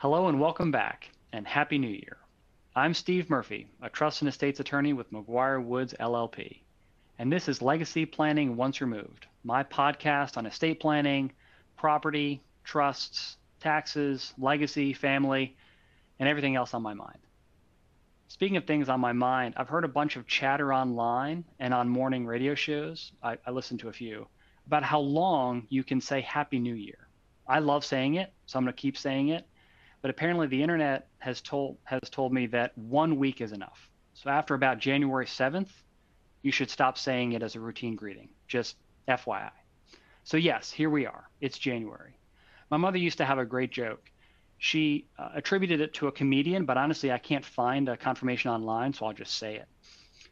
Hello and welcome back, and Happy New Year. I'm Steve Murphy, a trust and estates attorney with McGuire Woods LLP, and this is Legacy Planning Once Removed, my podcast on estate planning, property, trusts, taxes, legacy, family, and everything else on my mind. Speaking of things on my mind, I've heard a bunch of chatter online and on morning radio shows. I, I listen to a few about how long you can say Happy New Year. I love saying it, so I'm going to keep saying it but apparently the internet has told has told me that one week is enough. So after about January 7th, you should stop saying it as a routine greeting. Just FYI. So yes, here we are. It's January. My mother used to have a great joke. She uh, attributed it to a comedian, but honestly, I can't find a confirmation online, so I'll just say it.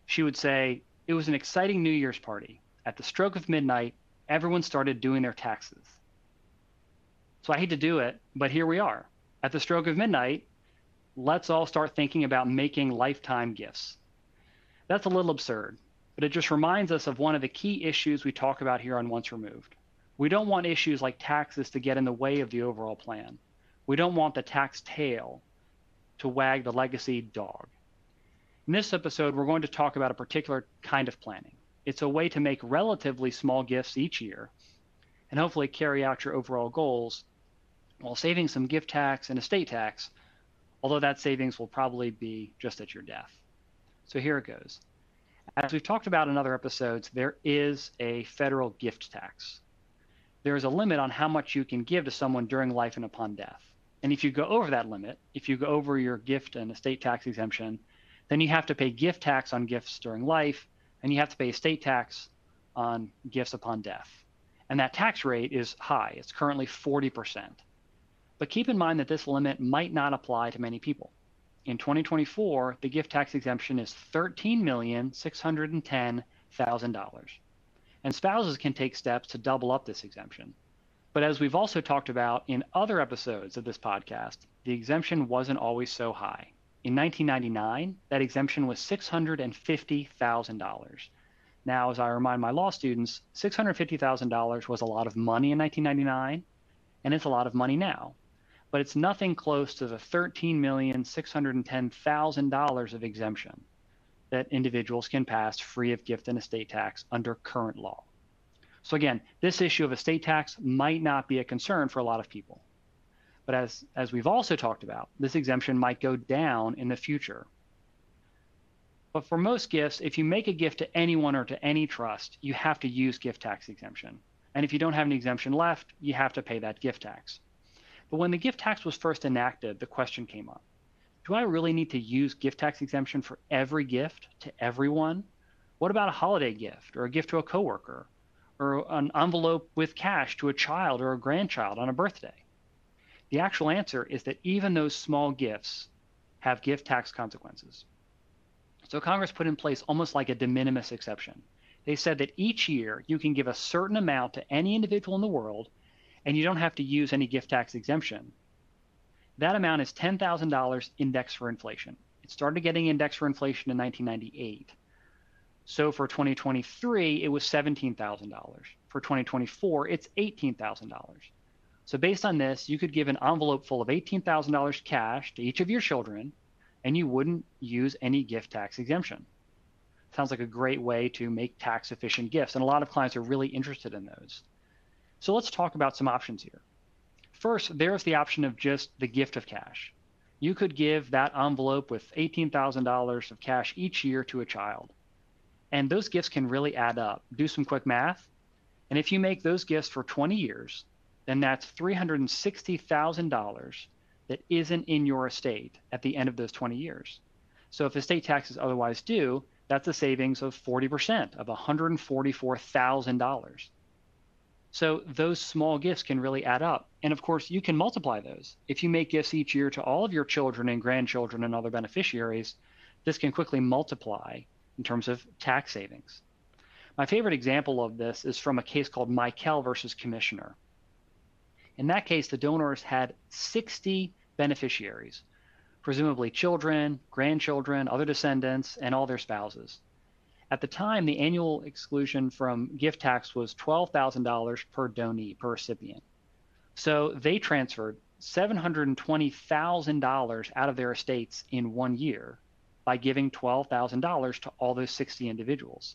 She would say, It was an exciting New Year's party. At the stroke of midnight, everyone started doing their taxes. So I hate to do it, but here we are at the stroke of midnight, let's all start thinking about making lifetime gifts. That's a little absurd, but it just reminds us of one of the key issues we talk about here on Once Removed. We don't want issues like taxes to get in the way of the overall plan. We don't want the tax tail to wag the legacy dog. In this episode, we're going to talk about a particular kind of planning. It's a way to make relatively small gifts each year and hopefully carry out your overall goals while saving some gift tax and estate tax, although that savings will probably be just at your death. So here it goes. As we've talked about in other episodes, there is a federal gift tax. There is a limit on how much you can give to someone during life and upon death. And if you go over that limit, if you go over your gift and estate tax exemption, then you have to pay gift tax on gifts during life, and you have to pay estate tax on gifts upon death. And that tax rate is high. It's currently 40%. But keep in mind that this limit might not apply to many people. In 2024, the gift tax exemption is $13,610,000. And spouses can take steps to double up this exemption. But as we've also talked about in other episodes of this podcast, the exemption wasn't always so high. In 1999, that exemption was $650,000. Now, as I remind my law students, $650,000 was a lot of money in 1999, and it's a lot of money now but it's nothing close to the $13,610,000 of exemption that individuals can pass free of gift and estate tax under current law. So again, this issue of estate tax might not be a concern for a lot of people. But as, as we've also talked about, this exemption might go down in the future. But for most gifts, if you make a gift to anyone or to any trust, you have to use gift tax exemption. And if you don't have an exemption left, you have to pay that gift tax. But when the gift tax was first enacted, the question came up Do I really need to use gift tax exemption for every gift to everyone? What about a holiday gift or a gift to a coworker or an envelope with cash to a child or a grandchild on a birthday? The actual answer is that even those small gifts have gift tax consequences. So Congress put in place almost like a de minimis exception. They said that each year you can give a certain amount to any individual in the world and you don't have to use any gift tax exemption. That amount is $10,000 indexed for inflation. It started getting indexed for inflation in 1998. So for 2023, it was $17,000. For 2024, it's $18,000. So based on this, you could give an envelope full of $18,000 cash to each of your children, and you wouldn't use any gift tax exemption. Sounds like a great way to make tax efficient gifts, and a lot of clients are really interested in those. So let's talk about some options here. First, there's the option of just the gift of cash. You could give that envelope with $18,000 of cash each year to a child. And those gifts can really add up. Do some quick math. And if you make those gifts for 20 years, then that's $360,000 that isn't in your estate at the end of those 20 years. So if estate tax is otherwise due, that's a savings of 40% of $144,000. So those small gifts can really add up. And of course, you can multiply those. If you make gifts each year to all of your children and grandchildren and other beneficiaries, this can quickly multiply in terms of tax savings. My favorite example of this is from a case called Mikel versus Commissioner. In that case, the donors had 60 beneficiaries, presumably children, grandchildren, other descendants, and all their spouses. At the time, the annual exclusion from gift tax was $12,000 per donee, per recipient. So they transferred $720,000 out of their estates in one year by giving $12,000 to all those 60 individuals.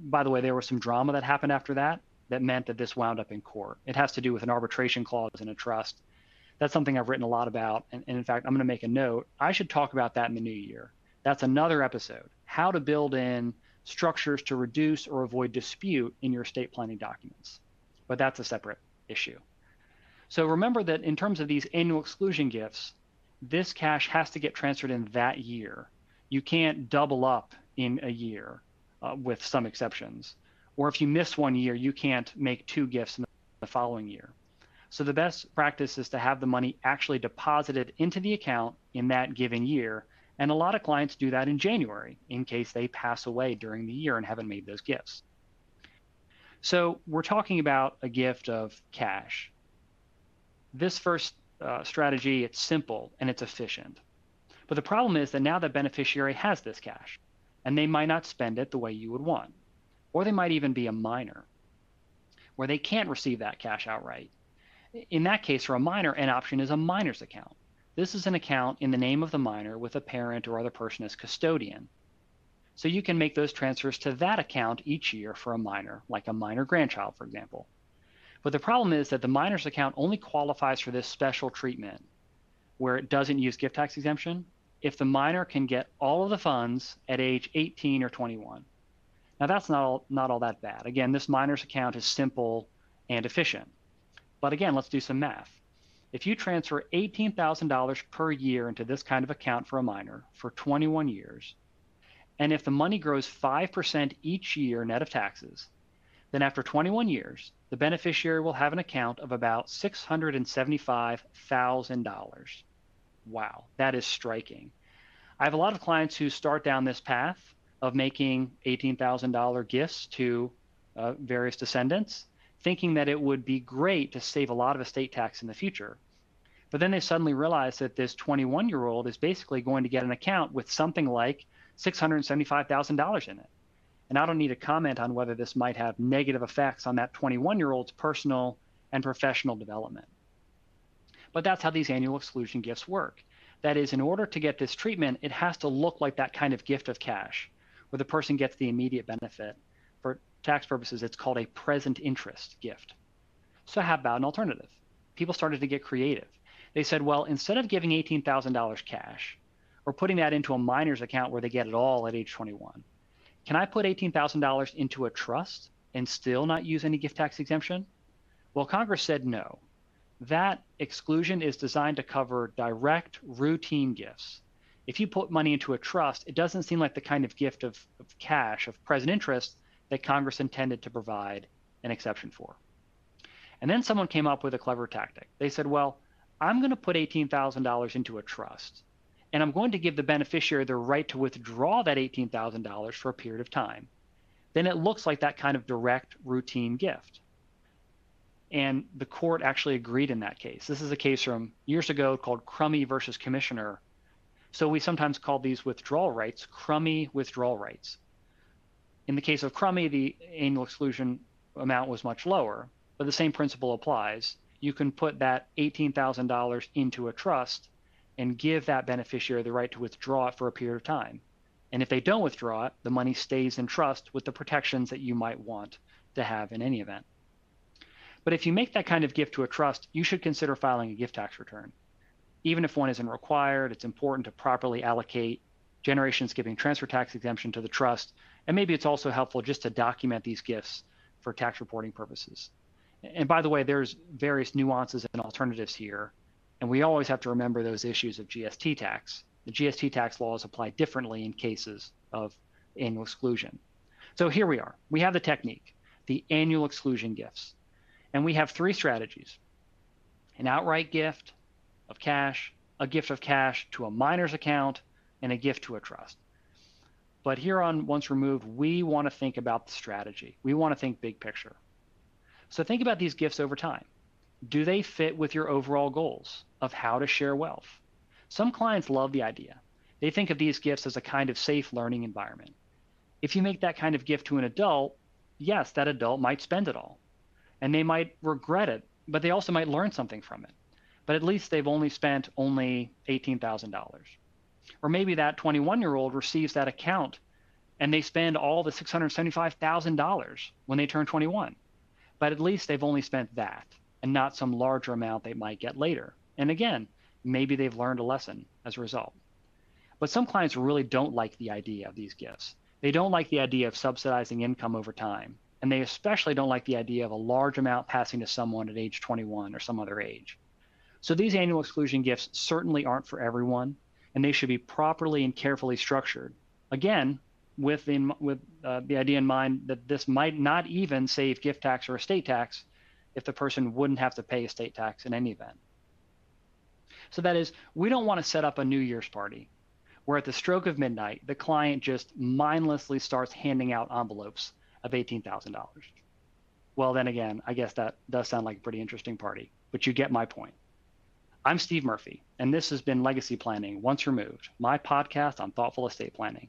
By the way, there was some drama that happened after that that meant that this wound up in court. It has to do with an arbitration clause in a trust. That's something I've written a lot about. And, and in fact, I'm going to make a note. I should talk about that in the new year. That's another episode how to build in structures to reduce or avoid dispute in your estate planning documents. But that's a separate issue. So remember that in terms of these annual exclusion gifts, this cash has to get transferred in that year. You can't double up in a year uh, with some exceptions. Or if you miss one year, you can't make two gifts in the following year. So the best practice is to have the money actually deposited into the account in that given year. And a lot of clients do that in January in case they pass away during the year and haven't made those gifts. So we're talking about a gift of cash. This first uh, strategy, it's simple and it's efficient. But the problem is that now the beneficiary has this cash and they might not spend it the way you would want. Or they might even be a minor where they can't receive that cash outright. In that case, for a minor, an option is a minor's account. This is an account in the name of the minor with a parent or other person as custodian. So you can make those transfers to that account each year for a minor, like a minor grandchild, for example. But the problem is that the minor's account only qualifies for this special treatment where it doesn't use gift tax exemption if the minor can get all of the funds at age 18 or 21. Now that's not all, not all that bad. Again, this minor's account is simple and efficient. But again, let's do some math. If you transfer $18,000 per year into this kind of account for a minor for 21 years, and if the money grows 5% each year net of taxes, then after 21 years, the beneficiary will have an account of about $675,000. Wow, that is striking. I have a lot of clients who start down this path of making $18,000 gifts to uh, various descendants, thinking that it would be great to save a lot of estate tax in the future. But then they suddenly realize that this 21 year old is basically going to get an account with something like $675,000 in it. And I don't need to comment on whether this might have negative effects on that 21 year old's personal and professional development. But that's how these annual exclusion gifts work. That is, in order to get this treatment, it has to look like that kind of gift of cash, where the person gets the immediate benefit. For tax purposes, it's called a present interest gift. So, how about an alternative? People started to get creative. They said, well, instead of giving $18,000 cash or putting that into a minor's account where they get it all at age 21, can I put $18,000 into a trust and still not use any gift tax exemption? Well, Congress said no. That exclusion is designed to cover direct, routine gifts. If you put money into a trust, it doesn't seem like the kind of gift of, of cash, of present interest, that Congress intended to provide an exception for. And then someone came up with a clever tactic. They said, well, I'm going to put $18,000 into a trust and I'm going to give the beneficiary the right to withdraw that $18,000 for a period of time, then it looks like that kind of direct routine gift. And the court actually agreed in that case. This is a case from years ago called Crummey versus Commissioner. So we sometimes call these withdrawal rights Crummey withdrawal rights. In the case of Crummey, the annual exclusion amount was much lower, but the same principle applies. You can put that $18,000 into a trust and give that beneficiary the right to withdraw it for a period of time. And if they don't withdraw it, the money stays in trust with the protections that you might want to have in any event. But if you make that kind of gift to a trust, you should consider filing a gift tax return. Even if one isn't required, it's important to properly allocate generation skipping transfer tax exemption to the trust. And maybe it's also helpful just to document these gifts for tax reporting purposes. And by the way, there's various nuances and alternatives here and we always have to remember those issues of GST tax. The GST tax laws apply differently in cases of annual exclusion. So here we are. We have the technique, the annual exclusion gifts. And we have three strategies an outright gift of cash, a gift of cash to a minor's account, and a gift to a trust. But here on Once Removed, we want to think about the strategy. We want to think big picture. So think about these gifts over time do they fit with your overall goals of how to share wealth? Some clients love the idea. They think of these gifts as a kind of safe learning environment. If you make that kind of gift to an adult, yes, that adult might spend it all. And they might regret it, but they also might learn something from it. but at least they've only spent only $18,000. Or maybe that 21 year old receives that account and they spend all the $675,000 when they turn 21. But at least they've only spent that and not some larger amount they might get later. And again, maybe they've learned a lesson as a result. But some clients really don't like the idea of these gifts. They don't like the idea of subsidizing income over time. And they especially don't like the idea of a large amount passing to someone at age 21 or some other age. So these annual exclusion gifts certainly aren't for everyone, and they should be properly and carefully structured. Again, with, in, with uh, the idea in mind that this might not even save gift tax or estate tax if the person wouldn't have to pay estate tax in any event. So that is, we don't want to set up a New Year's party where at the stroke of midnight, the client just mindlessly starts handing out envelopes of $18,000. Well, then again, I guess that does sound like a pretty interesting party, but you get my point. I'm Steve Murphy, and this has been Legacy Planning Once Removed, my podcast on thoughtful estate planning.